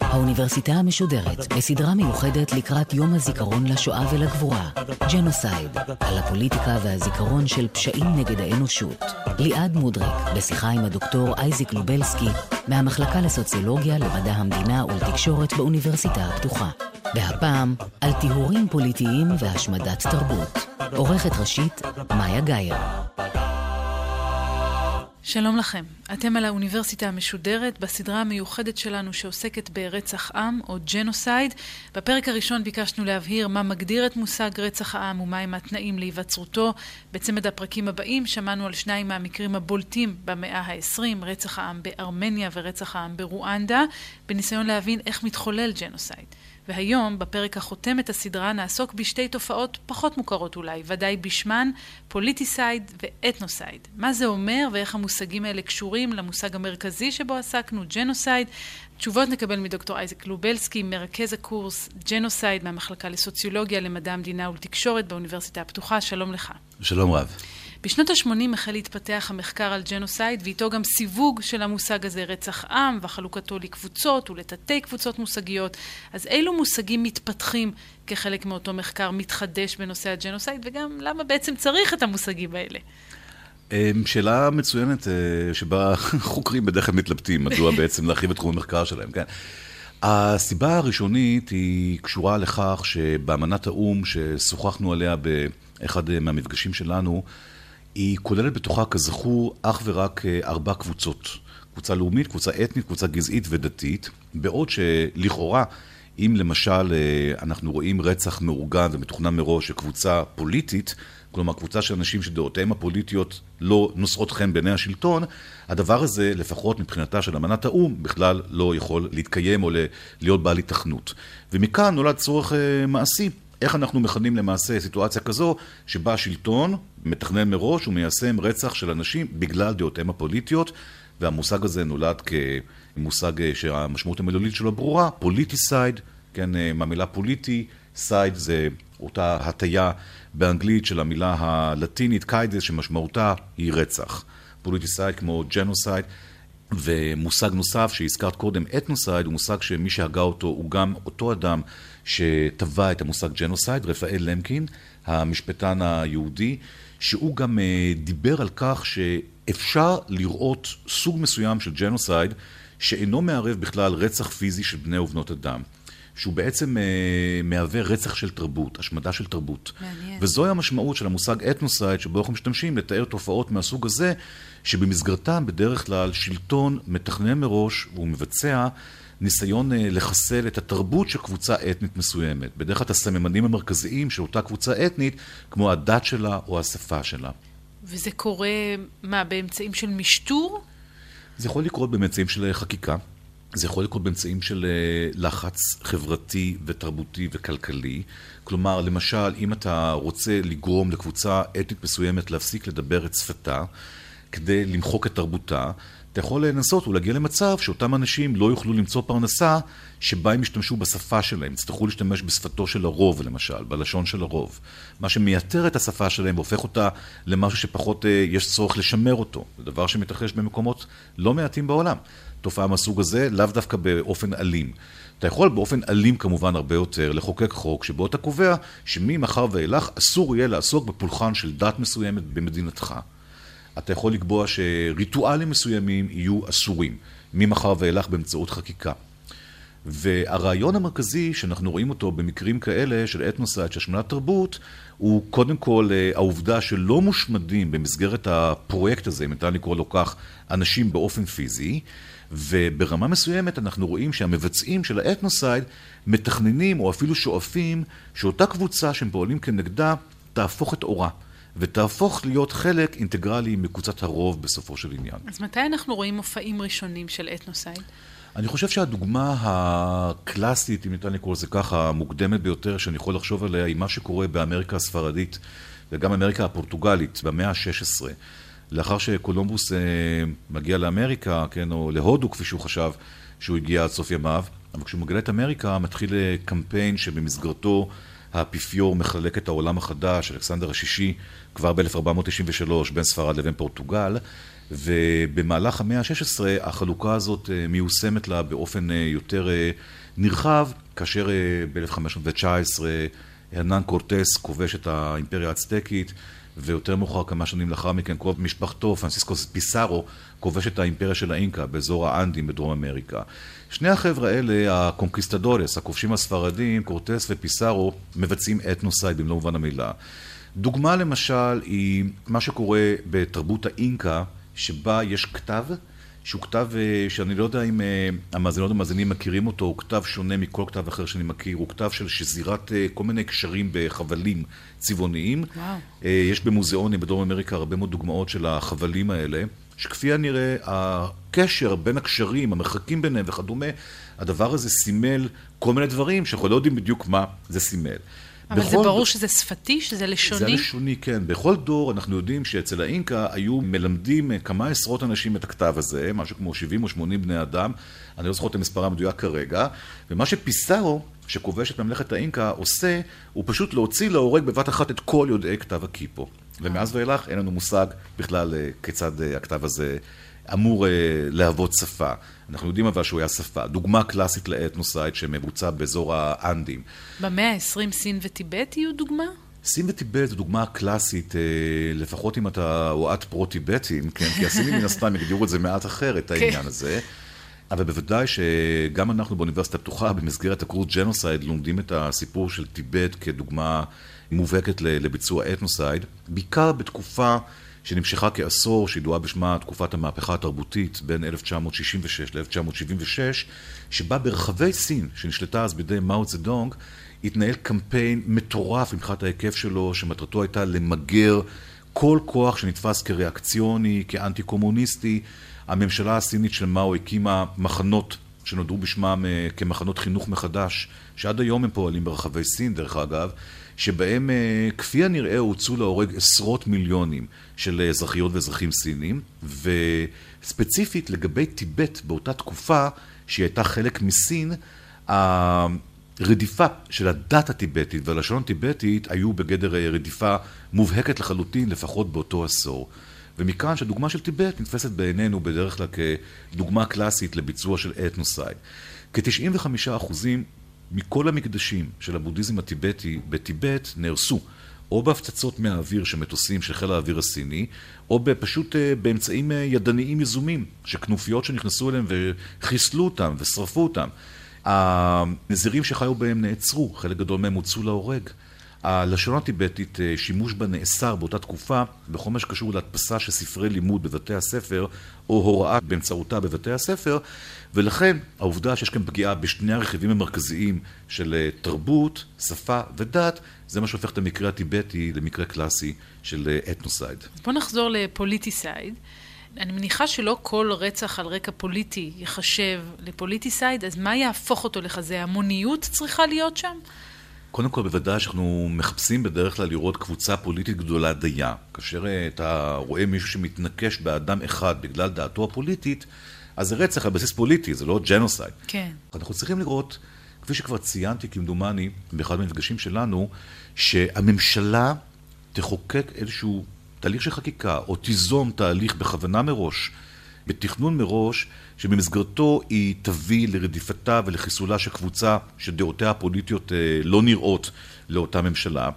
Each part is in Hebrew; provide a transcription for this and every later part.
האוניברסיטה המשודרת בסדרה מיוחדת לקראת יום הזיכרון לשואה ולגבורה, ג'נוסייד, על הפוליטיקה והזיכרון של פשעים נגד האנושות. ליעד מודריק, בשיחה עם הדוקטור אייזיק לובלסקי, מהמחלקה לסוציולוגיה, למדע המדינה ולתקשורת באוניברסיטה הפתוחה. והפעם, על טיהורים פוליטיים והשמדת תרבות. עורכת ראשית, מאיה גאייר. שלום לכם. אתם על האוניברסיטה המשודרת בסדרה המיוחדת שלנו שעוסקת ברצח עם או ג'נוסייד. בפרק הראשון ביקשנו להבהיר מה מגדיר את מושג רצח העם ומהם התנאים להיווצרותו. בצמד הפרקים הבאים שמענו על שניים מהמקרים הבולטים במאה ה-20, רצח העם בארמניה ורצח העם ברואנדה, בניסיון להבין איך מתחולל ג'נוסייד. והיום, בפרק החותם את הסדרה, נעסוק בשתי תופעות פחות מוכרות אולי, ודאי בשמן, פוליטיסייד ואתנוסייד. מה זה אומר ואיך המושגים האלה קשורים למושג המרכזי שבו עסקנו, ג'נוסייד. תשובות נקבל מדוקטור אייזק לובלסקי, מרכז הקורס ג'נוסייד מהמחלקה לסוציולוגיה, למדע המדינה ולתקשורת באוניברסיטה הפתוחה. שלום לך. שלום רב. בשנות ה-80 החל להתפתח המחקר על ג'נוסייד, ואיתו גם סיווג של המושג הזה, רצח עם, וחלוקתו לקבוצות ולתתי קבוצות מושגיות. אז אילו מושגים מתפתחים כחלק מאותו מחקר מתחדש בנושא הג'נוסייד, וגם למה בעצם צריך את המושגים האלה? אמ, שאלה מצוינת, אה, שבה חוקרים בדרך כלל מתלבטים, מדוע בעצם להרחיב את תחום המחקר שלהם, כן? הסיבה הראשונית היא קשורה לכך שבאמנת האו"ם, ששוחחנו עליה באחד מהמפגשים שלנו, היא כוללת בתוכה, כזכור, אך ורק אה, ארבע קבוצות. קבוצה לאומית, קבוצה אתנית, קבוצה גזעית ודתית, בעוד שלכאורה, אם למשל אה, אנחנו רואים רצח מאורגן ומתוכנן מראש של קבוצה פוליטית, כלומר קבוצה של אנשים שדעותיהם הפוליטיות לא נושאות חן בעיני השלטון, הדבר הזה, לפחות מבחינתה של אמנת האו"ם, בכלל לא יכול להתקיים או להיות בעל התכנות. ומכאן נולד צורך אה, מעשי. איך אנחנו מכנים למעשה סיטואציה כזו שבה השלטון מתכנן מראש ומיישם רצח של אנשים בגלל דעותיהם הפוליטיות והמושג הזה נולד כמושג אה, שהמשמעות המילולית שלו ברורה, פוליטיסייד, כן, אה, מהמילה פוליטי, cide זה אותה הטיה באנגלית של המילה הלטינית caedes שמשמעותה היא רצח. פוליטיסייד כמו ג'נוסייד ומושג נוסף שהזכרת קודם, אתנוסייד, הוא מושג שמי שהגה אותו הוא גם אותו אדם שטבע את המושג ג'נוסייד, רפאל למקין, המשפטן היהודי, שהוא גם אה, דיבר על כך שאפשר לראות סוג מסוים של ג'נוסייד שאינו מערב בכלל רצח פיזי של בני ובנות אדם. שהוא בעצם uh, מהווה רצח של תרבות, השמדה של תרבות. מעניין. וזוהי המשמעות של המושג אתנוסייד, שבו אנחנו משתמשים לתאר תופעות מהסוג הזה, שבמסגרתם בדרך כלל שלטון מתכנן מראש והוא מבצע ניסיון uh, לחסל את התרבות של קבוצה אתנית מסוימת. בדרך כלל את הסממנים המרכזיים של אותה קבוצה אתנית, כמו הדת שלה או השפה שלה. וזה קורה, מה, באמצעים של משטור? זה יכול לקרות באמצעים של חקיקה. זה יכול לקרות באמצעים של אה, לחץ חברתי ותרבותי וכלכלי. כלומר, למשל, אם אתה רוצה לגרום לקבוצה אתנית מסוימת להפסיק לדבר את שפתה כדי למחוק את תרבותה, אתה יכול לנסות ולהגיע למצב שאותם אנשים לא יוכלו למצוא פרנסה שבה הם ישתמשו בשפה שלהם, יצטרכו להשתמש בשפתו של הרוב למשל, בלשון של הרוב. מה שמייתר את השפה שלהם והופך אותה למשהו שפחות אה, יש צורך לשמר אותו. זה דבר שמתרחש במקומות לא מעטים בעולם. תופעה מהסוג הזה, לאו דווקא באופן אלים. אתה יכול באופן אלים כמובן הרבה יותר לחוקק חוק שבו אתה קובע שממחר ואילך אסור יהיה לעסוק בפולחן של דת מסוימת במדינתך. אתה יכול לקבוע שריטואלים מסוימים יהיו אסורים, ממחר ואילך באמצעות חקיקה. והרעיון המרכזי שאנחנו רואים אותו במקרים כאלה של אתנוסייד, של השמנת תרבות, הוא קודם כל אה, העובדה שלא מושמדים במסגרת הפרויקט הזה, אם ניתן לקרוא לו כך, אנשים באופן פיזי, וברמה מסוימת אנחנו רואים שהמבצעים של האתנוסייד מתכננים או אפילו שואפים שאותה קבוצה שהם פועלים כנגדה תהפוך את אורה. ותהפוך להיות חלק אינטגרלי מקבוצת הרוב בסופו של עניין. אז מתי אנחנו רואים מופעים ראשונים של אתנוסייד? אני חושב שהדוגמה הקלאסית, אם ניתן לקרוא לזה ככה, המוקדמת ביותר שאני יכול לחשוב עליה, היא מה שקורה באמריקה הספרדית וגם אמריקה הפורטוגלית במאה ה-16. לאחר שקולומבוס אה, מגיע לאמריקה, כן, או להודו כפי שהוא חשב שהוא הגיע עד סוף ימיו, אבל כשהוא מגלה את אמריקה מתחיל אה, קמפיין שבמסגרתו האפיפיור מחלק את העולם החדש, אלכסנדר השישי, כבר ב-1493 בין ספרד לבין פורטוגל, ובמהלך המאה ה-16 החלוקה הזאת מיושמת לה באופן יותר נרחב, כאשר ב-1519 הרנן קורטס כובש את האימפריה האצטקית ויותר מאוחר, כמה שנים לאחר מכן, קרוב משפחתו, פרנסיסקו פיסארו, כובש את האימפריה של האינקה באזור האנדים בדרום אמריקה. שני החבר'ה האלה, ה conquistadores, הכובשים הספרדים, קורטס ופיסארו, מבצעים אתנוסייד במלוא מובן המילה. דוגמה למשל היא מה שקורה בתרבות האינקה, שבה יש כתב שהוא כתב אה, שאני לא יודע אם אה, המאזינות והמאזינים מכירים אותו, הוא כתב שונה מכל כתב אחר שאני מכיר, הוא כתב של שזירת אה, כל מיני קשרים בחבלים צבעוניים. וואו. יש במוזיאונים בדרום אמריקה הרבה מאוד דוגמאות של החבלים האלה, שכפי הנראה הקשר בין הקשרים, המרחקים ביניהם וכדומה, הדבר הזה סימל כל מיני דברים שאנחנו לא יודעים בדיוק מה זה סימל. אבל זה ברור שזה שפתי, שזה לשוני? זה לשוני, כן. בכל דור אנחנו יודעים שאצל האינקה היו מלמדים כמה עשרות אנשים את הכתב הזה, משהו כמו 70 או 80 בני אדם, אני לא זוכר את המספר המדויק כרגע, ומה שפיסארו, שכובש את ממלכת האינקה, עושה, הוא פשוט להוציא להורג בבת אחת את כל יודעי כתב הקיפו. ומאז ואילך אין לנו מושג בכלל אה, כיצד אה, הכתב הזה אמור אה, להוות שפה. אנחנו יודעים אבל שהוא היה שפה. דוגמה קלאסית לאתנוסייד שמבוצע באזור האנדים. במאה ה-20 סין וטיבט יהיו דוגמה? סין וטיבט זו דוגמה קלאסית, אה, לפחות אם אתה או את פרו-טיבטים, כן? כי הסינים מן הסתם הגדירו את זה מעט אחרת, כן. העניין הזה. אבל בוודאי שגם אנחנו באוניברסיטה הפתוחה, במסגרת הקורס ג'נוסייד, לומדים את הסיפור של טיבט כדוגמה מובהקת לביצוע אתנוסייד, בעיקר בתקופה שנמשכה כעשור, שידועה בשמה תקופת המהפכה התרבותית בין 1966 ל-1976, שבה ברחבי סין, שנשלטה אז בידי מאו צדונג, התנהל קמפיין מטורף מבחינת ההיקף שלו, שמטרתו הייתה למגר כל כוח שנתפס כריאקציוני, כאנטי קומוניסטי. הממשלה הסינית של מאו הקימה מחנות שנודעו בשמם אה, כמחנות חינוך מחדש, שעד היום הם פועלים ברחבי סין, דרך אגב, שבהם אה, כפי הנראה הוצאו להורג עשרות מיליונים של אזרחיות ואזרחים סינים, וספציפית לגבי טיבט באותה תקופה, שהיא הייתה חלק מסין, הרדיפה של הדת הטיבטית והלשון הטיבטית היו בגדר אה, רדיפה מובהקת לחלוטין, לפחות באותו עשור. ומכאן שהדוגמה של טיבט נתפסת בעינינו בדרך כלל כדוגמה קלאסית לביצוע של אתנוסייד. כ-95% מכל המקדשים של הבודהיזם הטיבטי בטיבט נהרסו. או בהפצצות מהאוויר של מטוסים של חיל האוויר הסיני, או פשוט אה, באמצעים אה, ידניים יזומים, שכנופיות שנכנסו אליהם וחיסלו אותם ושרפו אותם. הנזירים שחיו בהם נעצרו, חלק גדול מהם הוצאו להורג. הלשון הטיבטית, אה, שימוש בה נאסר באותה תקופה בכל מה שקשור להדפסה של ספרי לימוד בבתי הספר, או הוראה באמצעותה בבתי הספר, ולכן העובדה שיש כאן פגיעה בשני הרכיבים המרכזיים של אה, תרבות, שפה ודת, זה מה שהופך את המקרה הטיבטי למקרה קלאסי של אה, אתנוסייד. בוא נחזור לפוליטיסייד. אני מניחה שלא כל רצח על רקע פוליטי ייחשב לפוליטיסייד, אז מה יהפוך אותו לכזה? המוניות צריכה להיות שם? קודם כל, בוודאי שאנחנו מחפשים בדרך כלל לראות קבוצה פוליטית גדולה דייה. כאשר אה, אתה רואה מישהו שמתנקש באדם אחד בגלל דעתו הפוליטית, אז זה רצח על בסיס פוליטי, זה לא ג'נוסייד. כן. אנחנו צריכים לראות, כפי שכבר ציינתי כמדומני באחד מהמפגשים שלנו, שהממשלה תחוקק איזשהו תהליך של חקיקה, או תיזום תהליך בכוונה מראש, בתכנון מראש, שבמסגרתו היא תביא לרדיפתה ולחיסולה של קבוצה שדעותיה הפוליטיות אה, לא נראות לאותה ממשלה.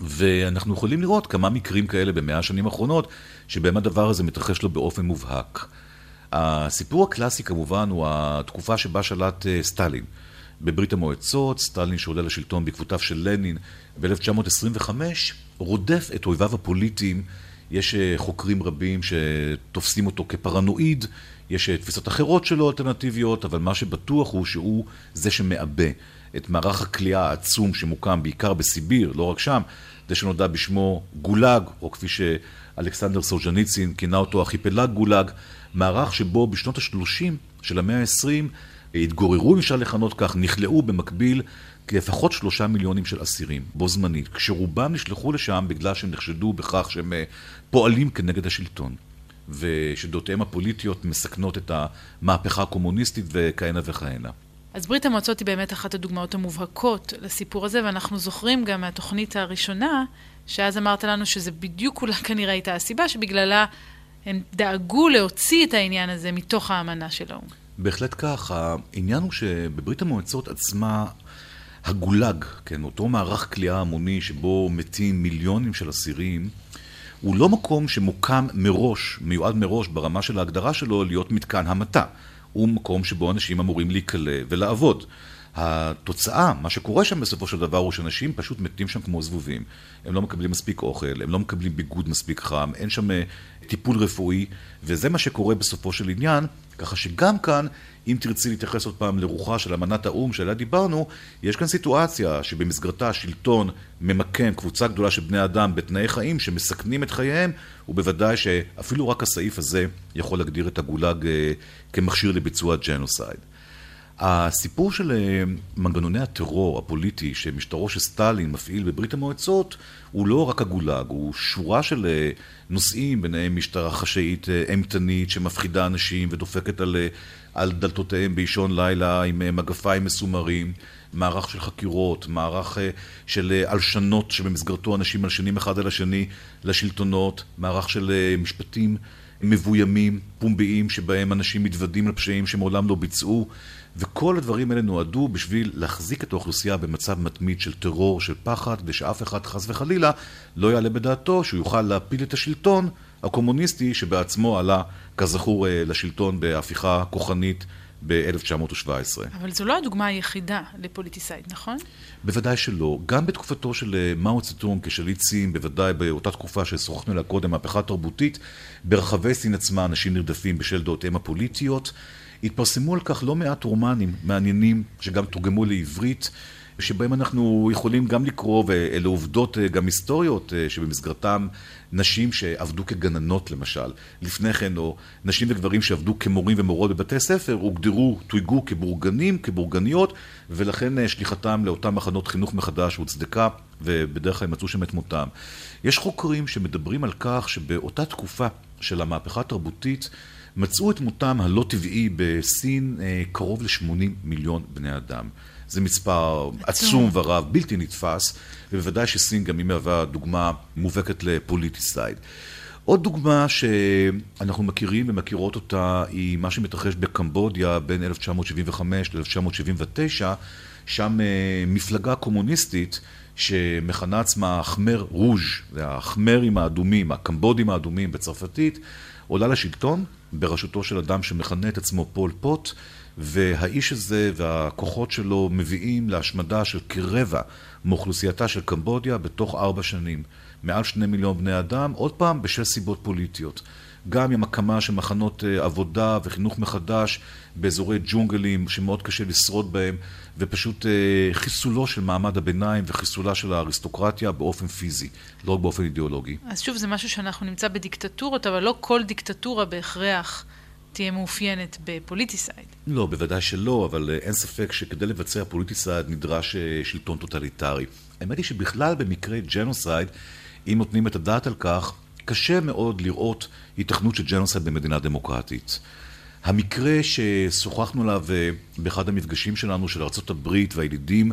ואנחנו יכולים לראות כמה מקרים כאלה במאה השנים האחרונות, שבהם הדבר הזה מתרחש לו באופן מובהק. הסיפור הקלאסי כמובן הוא התקופה שבה שלט אה, סטלין. בברית המועצות, סטלין שעולה לשלטון בעקבותיו של לנין ב-1925, רודף את אויביו הפוליטיים. יש אה, חוקרים רבים שתופסים אותו כפרנואיד, יש אה, תפיסות אחרות שלו, אלטרנטיביות, אבל מה שבטוח הוא שהוא זה שמעבה את מערך הכליאה העצום שמוקם בעיקר בסיביר, לא רק שם, זה שנודע בשמו גולאג, או כפי שאלכסנדר סולז'ניצין כינה אותו ארכיפלג גולאג, מערך שבו בשנות ה-30 של המאה ה-20 התגוררו, אם אפשר לכנות כך, נכלאו במקביל לפחות שלושה מיליונים של אסירים, בו זמנית, כשרובם נשלחו לשם בגלל שהם נחשדו בכך שהם אה, פועלים כנגד השלטון. ושדעותיהם הפוליטיות מסכנות את המהפכה הקומוניסטית וכהנה וכהנה. אז ברית המועצות היא באמת אחת הדוגמאות המובהקות לסיפור הזה, ואנחנו זוכרים גם מהתוכנית הראשונה, שאז אמרת לנו שזה בדיוק אולי כנראה הייתה הסיבה שבגללה הם דאגו להוציא את העניין הזה מתוך האמנה של האו"ם. בהחלט כך. העניין הוא שבברית המועצות עצמה, הגולג, כן, אותו מערך כליאה המוני שבו מתים מיליונים של אסירים, הוא לא מקום שמוקם מראש, מיועד מראש ברמה של ההגדרה שלו להיות מתקן המתה. הוא מקום שבו אנשים אמורים להיקלע ולעבוד. התוצאה, מה שקורה שם בסופו של דבר הוא שאנשים פשוט מתים שם כמו זבובים. הם לא מקבלים מספיק אוכל, הם לא מקבלים ביגוד מספיק חם, אין שם אה, טיפול רפואי, וזה מה שקורה בסופו של עניין, ככה שגם כאן, אם תרצי להתייחס עוד פעם לרוחה של אמנת האו"ם שעליה דיברנו, יש כאן סיטואציה שבמסגרתה השלטון ממכן קבוצה גדולה של בני אדם בתנאי חיים שמסכנים את חייהם, ובוודאי שאפילו רק הסעיף הזה יכול להגדיר את הגולאג אה, כמכשיר לביצוע ג'נוסייד. הסיפור של אה, מנגנוני הטרור הפוליטי שמשטרו של סטלין מפעיל בברית המועצות הוא לא רק הגולאג, הוא שורה של אה, נושאים, ביניהם משטרה חשאית אה, אימתנית שמפחידה אנשים ודופקת על, על דלתותיהם באישון לילה עם מגפיים מסומרים, מערך של חקירות, מערך של הלשנות שבמסגרתו אנשים מלשנים אחד על השני לשלטונות, מערך של משפטים מבוימים, פומביים, שבהם אנשים מתוודים על פשעים שמעולם לא ביצעו. וכל הדברים האלה נועדו בשביל להחזיק את האוכלוסייה במצב מתמיד של טרור, של פחד, כדי שאף אחד חס וחלילה לא יעלה בדעתו שהוא יוכל להפיל את השלטון הקומוניסטי שבעצמו עלה, כזכור, אה, לשלטון בהפיכה כוחנית ב-1917. אבל זו לא הדוגמה היחידה לפוליטיסייד, נכון? בוודאי שלא. גם בתקופתו של אה, מאו צטונג כשליט סין, בוודאי באותה תקופה ששוחחנו עליה קודם, מהפכה תרבותית, ברחבי סין עצמה אנשים נרדפים בשל דעותיהם הפוליטיות. התפרסמו על כך לא מעט רומנים מעניינים שגם תורגמו לעברית, שבהם אנחנו יכולים גם לקרוא, ואלה עובדות אה, גם היסטוריות, אה, שבמסגרתם נשים שעבדו כגננות למשל, לפני כן, או נשים וגברים שעבדו כמורים ומורות בבתי ספר, הוגדרו, תויגו כבורגנים, כבורגניות, ולכן אה, שליחתם לאותם מחנות חינוך מחדש הוצדקה, ובדרך כלל מצאו שם את מותם. יש חוקרים שמדברים על כך שבאותה תקופה של המהפכה התרבותית, מצאו את מותם הלא טבעי בסין קרוב ל-80 מיליון בני אדם. זה מספר עצום ורב, בלתי נתפס, ובוודאי שסין גם היא מהווה דוגמה מובהקת לפוליטיסייד. עוד דוגמה שאנחנו מכירים ומכירות אותה היא מה שמתרחש בקמבודיה בין 1975 ל-1979, שם אה, מפלגה קומוניסטית שמכנה עצמה החמר רוז', זה החמרים האדומים, הקמבודים האדומים בצרפתית, עולה לשלטון בראשותו של אדם שמכנה את עצמו פול פוט, והאיש הזה והכוחות שלו מביאים להשמדה של כרבע מאוכלוסייתה של קמבודיה בתוך ארבע שנים. מעל שני מיליון בני אדם, עוד פעם בשל סיבות פוליטיות. גם עם הקמה של מחנות אה, עבודה וחינוך מחדש באזורי ג'ונגלים שמאוד קשה לשרוד בהם, ופשוט אה, חיסולו של מעמד הביניים וחיסולה של האריסטוקרטיה באופן פיזי, לא רק באופן אידיאולוגי. אז שוב, זה משהו שאנחנו נמצא בדיקטטורות, אבל לא כל דיקטטורה בהכרח תהיה מאופיינת בפוליטיסייד. לא, בוודאי שלא, אבל אה, אין ספק שכדי לבצע פוליטיסייד נדרש שלטון טוטליטרי. האמת היא שבכלל במקרי ג'נוסייד, אם נותנים את הדעת על כך, קשה מאוד לראות היתכנות של ג'נוסייד במדינה דמוקרטית. המקרה ששוחחנו עליו אה, באחד המפגשים שלנו של ארה"ב והילידים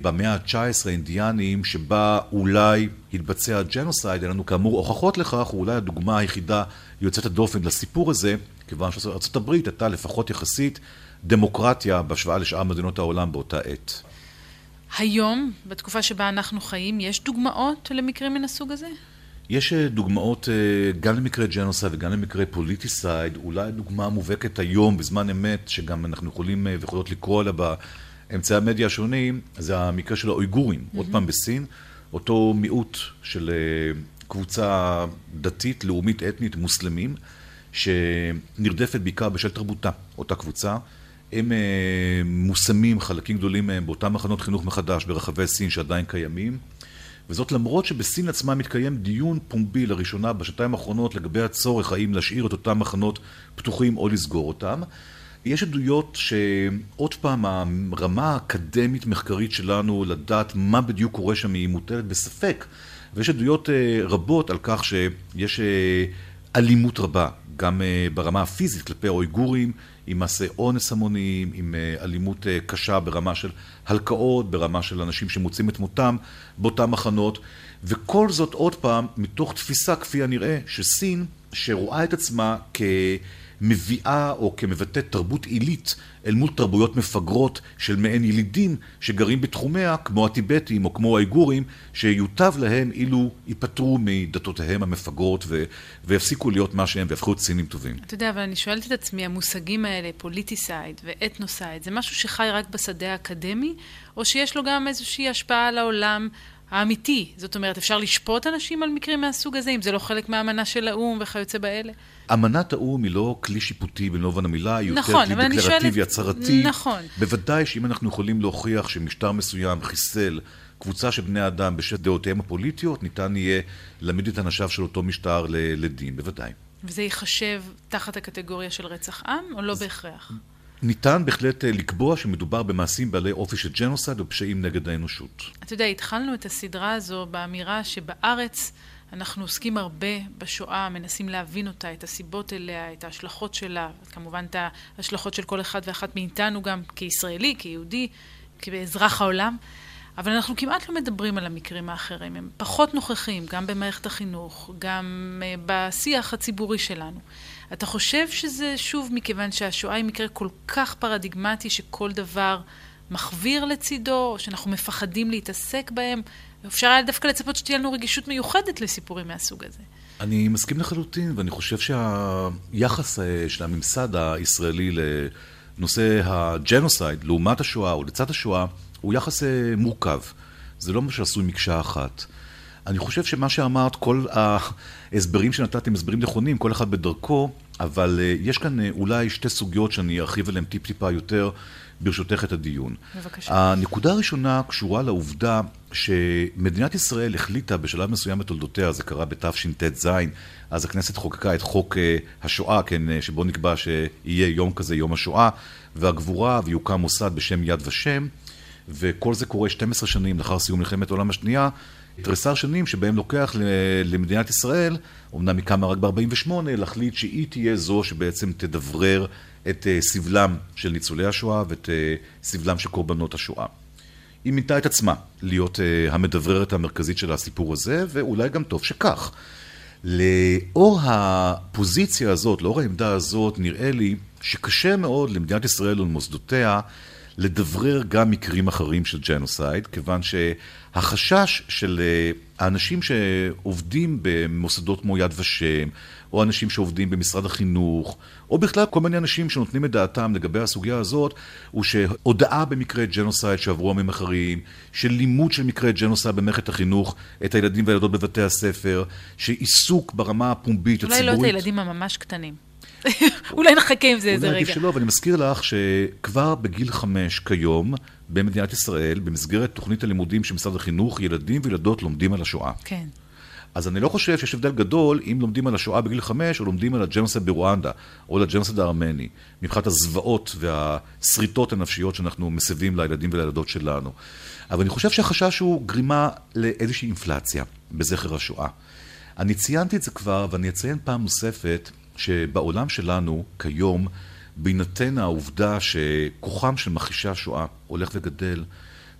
במאה ה-19 האינדיאנים, שבה אולי התבצע ג'נוסייד, אין לנו כאמור הוכחות לכך, הוא אולי הדוגמה היחידה יוצאת הדופן לסיפור הזה, כיוון שארה"ב הייתה לפחות יחסית דמוקרטיה בהשוואה לשאר מדינות העולם באותה עת. היום, בתקופה שבה אנחנו חיים, יש דוגמאות למקרים מן הסוג הזה? יש אה, דוגמאות אה, גם למקרי ג'נוסייד וגם למקרי פוליטיסייד, אולי דוגמה מובהקת היום, בזמן אמת, שגם אנחנו יכולים אה, ויכולות לקרוא עליה באמצעי המדיה השונים, זה המקרה של האויגורים, mm-hmm. עוד פעם בסין, אותו מיעוט של קבוצה דתית, לאומית, אתנית, מוסלמים, שנרדפת בעיקר בשל תרבותה, אותה קבוצה. הם מושמים, חלקים גדולים מהם, באותם מחנות חינוך מחדש ברחבי סין שעדיין קיימים. וזאת למרות שבסין עצמה מתקיים דיון פומבי לראשונה בשנתיים האחרונות לגבי הצורך האם להשאיר את אותם מחנות פתוחים או לסגור אותם. יש עדויות שעוד פעם הרמה האקדמית-מחקרית שלנו לדעת מה בדיוק קורה שם היא מוטלת בספק ויש עדויות אה, רבות על כך שיש אה, אלימות רבה גם ברמה הפיזית כלפי האויגורים, עם מעשי אונס המוניים, עם אלימות קשה ברמה של הלקאות, ברמה של אנשים שמוצאים את מותם באותם מחנות, וכל זאת עוד פעם מתוך תפיסה כפי הנראה שסין, שרואה את עצמה כ... מביאה או כמבטאת תרבות עילית אל מול תרבויות מפגרות של מעין ילידים שגרים בתחומיה, כמו הטיבטים או כמו האיגורים, שיוטב להם אילו ייפטרו מדתותיהם המפגרות ו- ויפסיקו להיות מה שהם ויהפכו להיות סינים טובים. אתה יודע, אבל אני שואלת את עצמי, המושגים האלה, פוליטיסייד ואתנוסייד, זה משהו שחי רק בשדה האקדמי, או שיש לו גם איזושהי השפעה על העולם? האמיתי. זאת אומרת, אפשר לשפוט אנשים על מקרים מהסוג הזה, אם זה לא חלק מהאמנה של האו"ם וכיוצא באלה? אמנת האו"ם היא לא כלי שיפוטי במלוא מובן המילה, היא נכון, יותר כלי דקלרטיבי, שואלת... הצהרתי. נכון. בוודאי שאם אנחנו יכולים להוכיח שמשטר מסוים חיסל קבוצה של בני אדם בשל דעותיהם הפוליטיות, ניתן יהיה להעמיד את אנשיו של אותו משטר לדין, בוודאי. וזה ייחשב תחת הקטגוריה של רצח עם, או לא בהכרח? ניתן בהחלט אה, לקבוע שמדובר במעשים בעלי אופי של ג'נוסייד ופשעים נגד האנושות. אתה יודע, התחלנו את הסדרה הזו באמירה שבארץ אנחנו עוסקים הרבה בשואה, מנסים להבין אותה, את הסיבות אליה, את ההשלכות שלה, כמובן את ההשלכות של כל אחד ואחת מאיתנו גם כישראלי, כיהודי, כאזרח העולם. אבל אנחנו כמעט לא מדברים על המקרים האחרים, הם פחות נוכחים, גם במערכת החינוך, גם אה, בשיח הציבורי שלנו. אתה חושב שזה שוב מכיוון שהשואה היא מקרה כל כך פרדיגמטי שכל דבר מחוויר לצידו, או שאנחנו מפחדים להתעסק בהם? אפשר היה דווקא לצפות שתהיה לנו רגישות מיוחדת לסיפורים מהסוג הזה. אני מסכים לחלוטין, ואני חושב שהיחס אה, של הממסד הישראלי לנושא הג'נוסייד, לעומת השואה או לצד השואה, הוא יחס אה, מורכב. זה לא מה שעשוי מקשה אחת. אני חושב שמה שאמרת, כל ההסברים שנתתם הסברים נכונים, כל אחד בדרכו, אבל אה, יש כאן אה, אולי שתי סוגיות שאני ארחיב עליהן טיפ-טיפה יותר, ברשותך את הדיון. בבקשה. הנקודה הראשונה קשורה לעובדה שמדינת ישראל החליטה בשלב מסוים בתולדותיה, זה קרה בתשט"ז, אז הכנסת חוקקה את חוק השואה, כן, שבו נקבע שיהיה יום כזה, יום השואה, והגבורה, ויוקם מוסד בשם יד ושם. וכל זה קורה 12 שנים לאחר סיום מלחמת העולם השנייה, תריסר שנים שבהם לוקח למדינת ישראל, אמנם היא קמה רק ב-48, להחליט שהיא תהיה זו שבעצם תדברר את אה, סבלם של ניצולי השואה ואת אה, סבלם של קורבנות השואה. היא מינתה את עצמה להיות אה, המדבררת המרכזית של הסיפור הזה, ואולי גם טוב שכך. לאור הפוזיציה הזאת, לאור העמדה הזאת, נראה לי שקשה מאוד למדינת ישראל ולמוסדותיה לדברר גם מקרים אחרים של ג'נוסייד, כיוון שהחשש של אה, האנשים שעובדים במוסדות כמו יד ושם, או אנשים שעובדים במשרד החינוך, או בכלל כל מיני אנשים שנותנים את דעתם לגבי הסוגיה הזאת, הוא שהודאה במקרי ג'נוסייד שעברו עמים אחרים, של לימוד של מקרי ג'נוסייד במערכת החינוך, את הילדים והילדות בבתי הספר, שעיסוק ברמה הפומבית, הציבורית. אולי לא את הילדים הממש קטנים. אולי נחכה עם זה איזה רגע. אולי עדיף שלא, ואני מזכיר לך שכבר בגיל חמש כיום, במדינת ישראל, במסגרת תוכנית הלימודים של משרד החינוך, ילדים וילדות לומדים על השואה. כן. אז אני לא חושב שיש הבדל גדול אם לומדים על השואה בגיל חמש, או לומדים על הג'נוסד ברואנדה, או על הג'נוסד הארמני, מבחינת הזוועות והשריטות הנפשיות שאנחנו מסבים לילדים ולילדות שלנו. אבל אני חושב שהחשש הוא גרימה לאיזושהי אינפלציה בזכר השואה. אני ציינתי את זה כבר, ואני אציין פעם נוספת, שבעולם שלנו כיום, בהינתן העובדה שכוחם של מכחישי השואה הולך וגדל,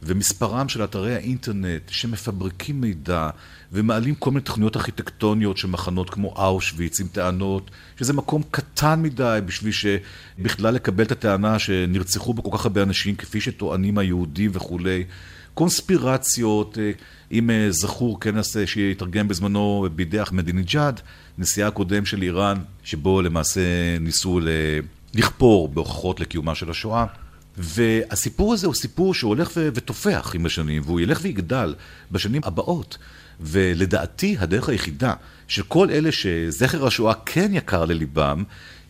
ומספרם של אתרי האינטרנט שמפברקים מידע ומעלים כל מיני תוכניות ארכיטקטוניות של מחנות כמו אושוויץ עם טענות שזה מקום קטן מדי בשביל שבכלל לקבל את הטענה שנרצחו בו כל כך הרבה אנשים כפי שטוענים היהודים וכולי. קונספירציות, אה, אם אה, זכור כנס אה, שהתרגם בזמנו בידי אחמדינג'אד, נשיאה הקודם של איראן, שבו למעשה ניסו לכפור בהוכחות לקיומה של השואה. והסיפור הזה הוא סיפור שהולך ותופח עם השנים, והוא ילך ויגדל בשנים הבאות. ולדעתי הדרך היחידה של כל אלה שזכר השואה כן יקר לליבם,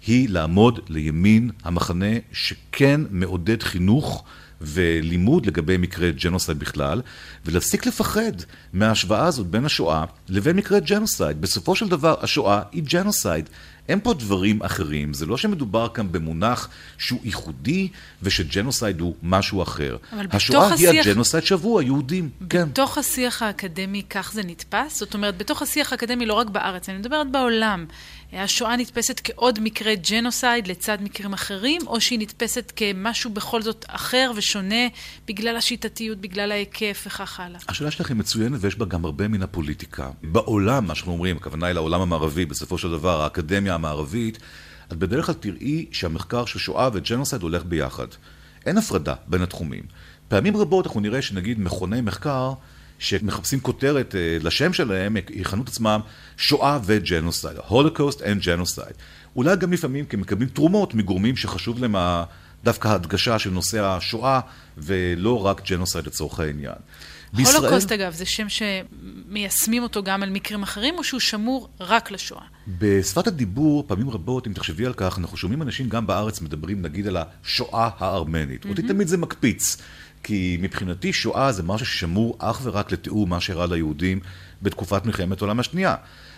היא לעמוד לימין המחנה שכן מעודד חינוך ולימוד לגבי מקרי ג'נוסייד בכלל, ולהפסיק לפחד מההשוואה הזאת בין השואה לבין מקרי ג'נוסייד. בסופו של דבר, השואה היא ג'נוסייד. אין פה דברים אחרים, זה לא שמדובר כאן במונח שהוא ייחודי ושג'נוסייד הוא משהו אחר. השואה השיח... היא הג'נוסייד שעברו היהודים, כן. בתוך השיח האקדמי כך זה נתפס? זאת אומרת, בתוך השיח האקדמי לא רק בארץ, אני מדברת בעולם. השואה נתפסת כעוד מקרה ג'נוסייד לצד מקרים אחרים, או שהיא נתפסת כמשהו בכל זאת אחר ושונה בגלל השיטתיות, בגלל ההיקף וכך הלאה? השאלה שלך היא מצוינת ויש בה גם הרבה מן הפוליטיקה. בעולם, מה שאנחנו אומרים, הכוונה היא לעולם המערבי, בסופו של דבר, האקדמיה המערבית, את בדרך כלל תראי שהמחקר של שואה וג'נוסייד הולך ביחד. אין הפרדה בין התחומים. פעמים רבות אנחנו נראה שנגיד מכוני מחקר שמחפשים כותרת אה, לשם שלהם, יכנו את עצמם שואה וג'נוסייד, Holocaust and Genocide. אולי גם לפעמים כי הם מקבלים תרומות מגורמים שחשוב להם דווקא ההדגשה של נושא השואה, ולא רק ג'נוסייד לצורך העניין. בישראל... הולוקוסט אגב, זה שם שמיישמים אותו גם על מקרים אחרים, או שהוא שמור רק לשואה? בשפת הדיבור, פעמים רבות, אם תחשבי על כך, אנחנו שומעים אנשים גם בארץ מדברים נגיד על השואה הארמנית. Mm-hmm. אותי תמיד זה מקפיץ. כי מבחינתי שואה זה משהו ששמור אך ורק לתיאור מה שאירע ליהודים בתקופת מלחמת העולם השנייה.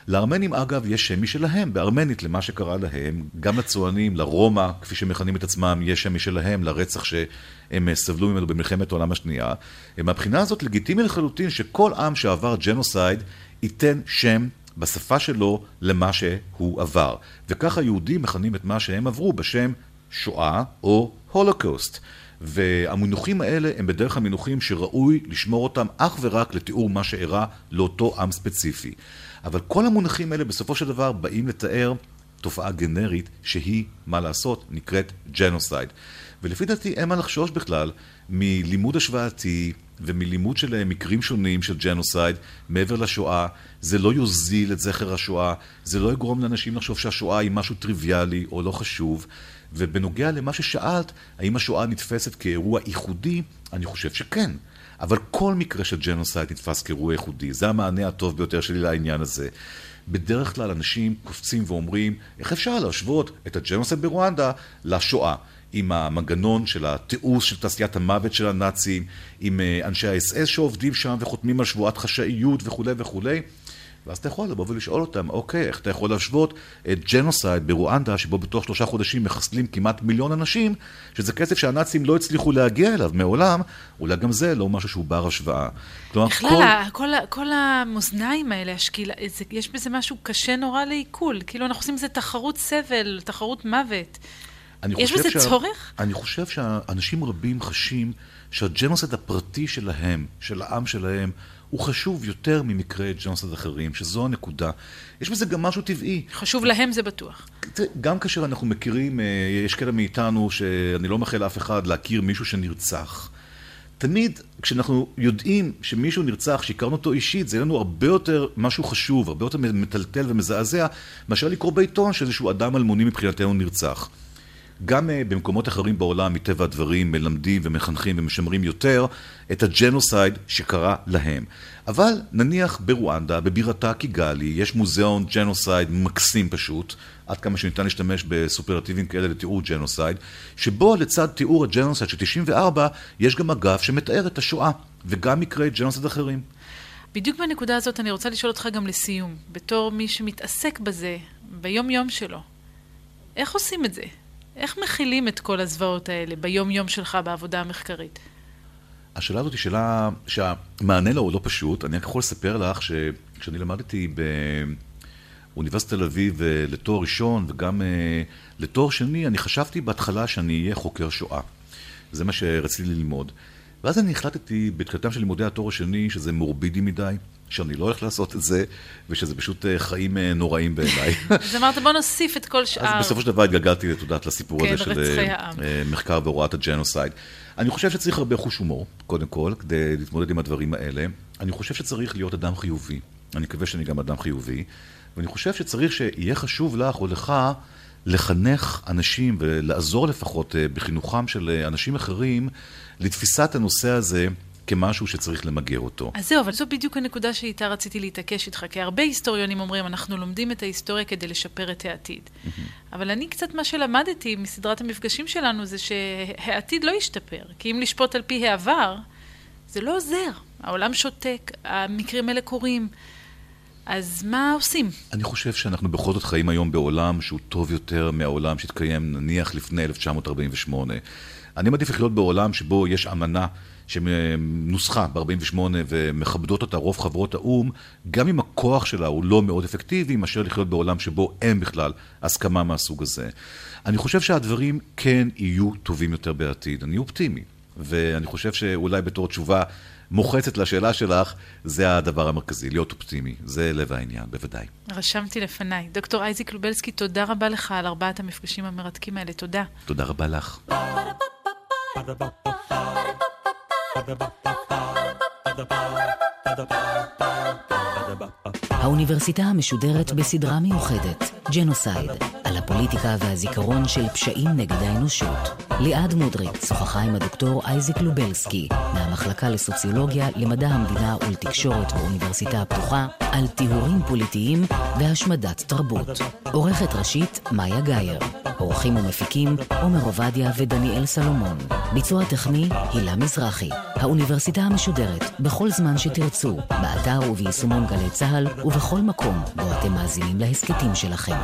לארמנים אגב יש שם משלהם, בארמנית למה שקרה להם, גם לצוענים, לרומא, כפי שמכנים את עצמם, יש שם משלהם לרצח שהם סבלו ממנו במלחמת העולם השנייה. מהבחינה הזאת לגיטימי לחלוטין שכל עם שעבר ג'נוסייד ייתן שם בשפה שלו למה שהוא עבר. וככה יהודים מכנים את מה שהם עברו בשם שואה או Holocaust. והמינוחים האלה הם בדרך כלל מינוחים שראוי לשמור אותם אך ורק לתיאור מה שאירע לאותו עם ספציפי. אבל כל המונחים האלה בסופו של דבר באים לתאר תופעה גנרית שהיא, מה לעשות, נקראת ג'נוסייד. ולפי דעתי אין מה לחשוש בכלל מלימוד השוואתי ומלימוד של מקרים שונים של ג'נוסייד מעבר לשואה. זה לא יוזיל את זכר השואה, זה לא יגרום לאנשים לחשוב שהשואה היא משהו טריוויאלי או לא חשוב. ובנוגע למה ששאלת, האם השואה נתפסת כאירוע ייחודי, אני חושב שכן. אבל כל מקרה של ג'נוסייד נתפס כאירוע ייחודי. זה המענה הטוב ביותר שלי לעניין הזה. בדרך כלל אנשים קופצים ואומרים, איך אפשר להשוות את הג'נוסייד ברואנדה לשואה? עם המנגנון של התיעוש של תעשיית המוות של הנאצים, עם אה, אנשי האס-אס שעובדים שם וחותמים על שבועת חשאיות וכולי וכולי. ואז אתה יכול לבוא ולשאול אותם, אוקיי, איך אתה יכול להשוות את ג'נוסייד ברואנדה, שבו בתוך שלושה חודשים מחסלים כמעט מיליון אנשים, שזה כסף שהנאצים לא הצליחו להגיע אליו מעולם, אולי גם זה לא משהו שהוא בר השוואה. כלומר, בכלל, כל... כל, כל המאזניים האלה, השקילה, זה, יש בזה משהו קשה נורא לעיכול. כאילו, אנחנו עושים איזה תחרות סבל, תחרות מוות. יש בזה שה... צורך? אני חושב שאנשים רבים חשים שהג'נוסייד הפרטי שלהם, של העם שלהם, הוא חשוב יותר ממקרי ג'ונסד אחרים, שזו הנקודה. יש בזה גם משהו טבעי. חשוב להם זה בטוח. גם כאשר אנחנו מכירים, אה, יש כאלה מאיתנו, שאני לא מאחל לאף אחד להכיר מישהו שנרצח. תמיד כשאנחנו יודעים שמישהו נרצח, שהכרנו אותו אישית, זה לנו הרבה יותר משהו חשוב, הרבה יותר מטלטל ומזעזע, מאשר לקרוא בעיתון שאיזשהו אדם אלמוני מבחינתנו נרצח. גם אה, במקומות אחרים בעולם, מטבע הדברים, מלמדים ומחנכים ומשמרים יותר את הג'נוסייד שקרה להם. אבל נניח ברואנדה, בבירתה קיגאלי, יש מוזיאון ג'נוסייד מקסים פשוט, עד כמה שניתן להשתמש בסופרלטיבים כאלה לתיאור ג'נוסייד, שבו לצד תיאור הג'נוסייד של 94, יש גם אגף שמתאר את השואה, וגם מקרי ג'נוסייד אחרים. בדיוק בנקודה הזאת אני רוצה לשאול אותך גם לסיום, בתור מי שמתעסק בזה ביום-יום שלו. איך עושים את זה? איך מכילים את כל הזוועות האלה ביום-יום שלך בעבודה המחקרית? השאלה הזאת היא שאלה שהמענה לה הוא לא פשוט. אני רק יכול לספר לך שכשאני למדתי באוניברסיטת תל אביב אה, לתואר ראשון וגם אה, לתואר שני, אני חשבתי בהתחלה שאני אהיה חוקר שואה. זה מה שרציתי ללמוד. ואז אני החלטתי בתחילתם של לימודי התואר השני שזה מורבידי מדי. שאני לא הולך לעשות את זה, ושזה פשוט אה, חיים אה, נוראים בעיניי. אז אמרת בוא נוסיף את כל שאר. אז בסופו של דבר התגלגלתי, את יודעת, לסיפור כן, הזה של אה, מחקר והוראת הג'נוסייד. אני חושב שצריך הרבה חוש הומור, קודם כל, כדי להתמודד עם הדברים האלה. אני חושב שצריך להיות אדם חיובי. אני מקווה שאני גם אדם חיובי. ואני חושב שצריך שיהיה חשוב לך או לך לחנך אנשים ולעזור לפחות בחינוכם של אנשים אחרים לתפיסת הנושא הזה כמשהו שצריך למגר אותו. אז זהו, אבל זו בדיוק הנקודה שאיתה רציתי להתעקש איתך, כי הרבה היסטוריונים אומרים, אנחנו לומדים את ההיסטוריה כדי לשפר את העתיד. Mm-hmm. אבל אני קצת, מה שלמדתי מסדרת המפגשים שלנו, זה שהעתיד לא ישתפר. כי אם לשפוט על פי העבר, זה לא עוזר. העולם שותק, המקרים האלה קורים. אז מה עושים? אני חושב שאנחנו בכל זאת חיים היום בעולם שהוא טוב יותר מהעולם שהתקיים נניח לפני 1948. אני מעדיף לחיות בעולם שבו יש אמנה שנוסחה ב-48' ומכבדות אותה רוב חברות האו"ם, גם אם הכוח שלה הוא לא מאוד אפקטיבי, מאשר לחיות בעולם שבו אין בכלל הסכמה מהסוג הזה. אני חושב שהדברים כן יהיו טובים יותר בעתיד, אני אופטימי. ואני חושב שאולי בתור תשובה מוחצת לשאלה שלך, זה הדבר המרכזי, להיות אופטימי. זה לב העניין, בוודאי. רשמתי לפניי. דוקטור אייזיק לובלסקי, תודה רבה לך על ארבעת המפגשים המרתקים האלה. תודה. תודה רבה לך. האוניברסיטה המשודרת בסדרה מיוחדת, ג'נוסייד, על הפוליטיקה והזיכרון של פשעים נגד האנושות. ליעד מודריק שוחחה עם הדוקטור אייזיק לובלסקי, מהמחלקה לסוציולוגיה, למדע המדינה ולתקשורת באוניברסיטה הפתוחה, על טיהורים פוליטיים והשמדת תרבות. עורכת ראשית, מאיה גאייר. עורכים ומפיקים, עומר עובדיה ודניאל סלומון. ביצוע טכני, הילה מזרחי. האוניברסיטה המשודרת, בכל זמן שתרצו, באתר וביישומון גלי צה"ל ובכל מקום בו אתם מאזינים להסכתים שלכם.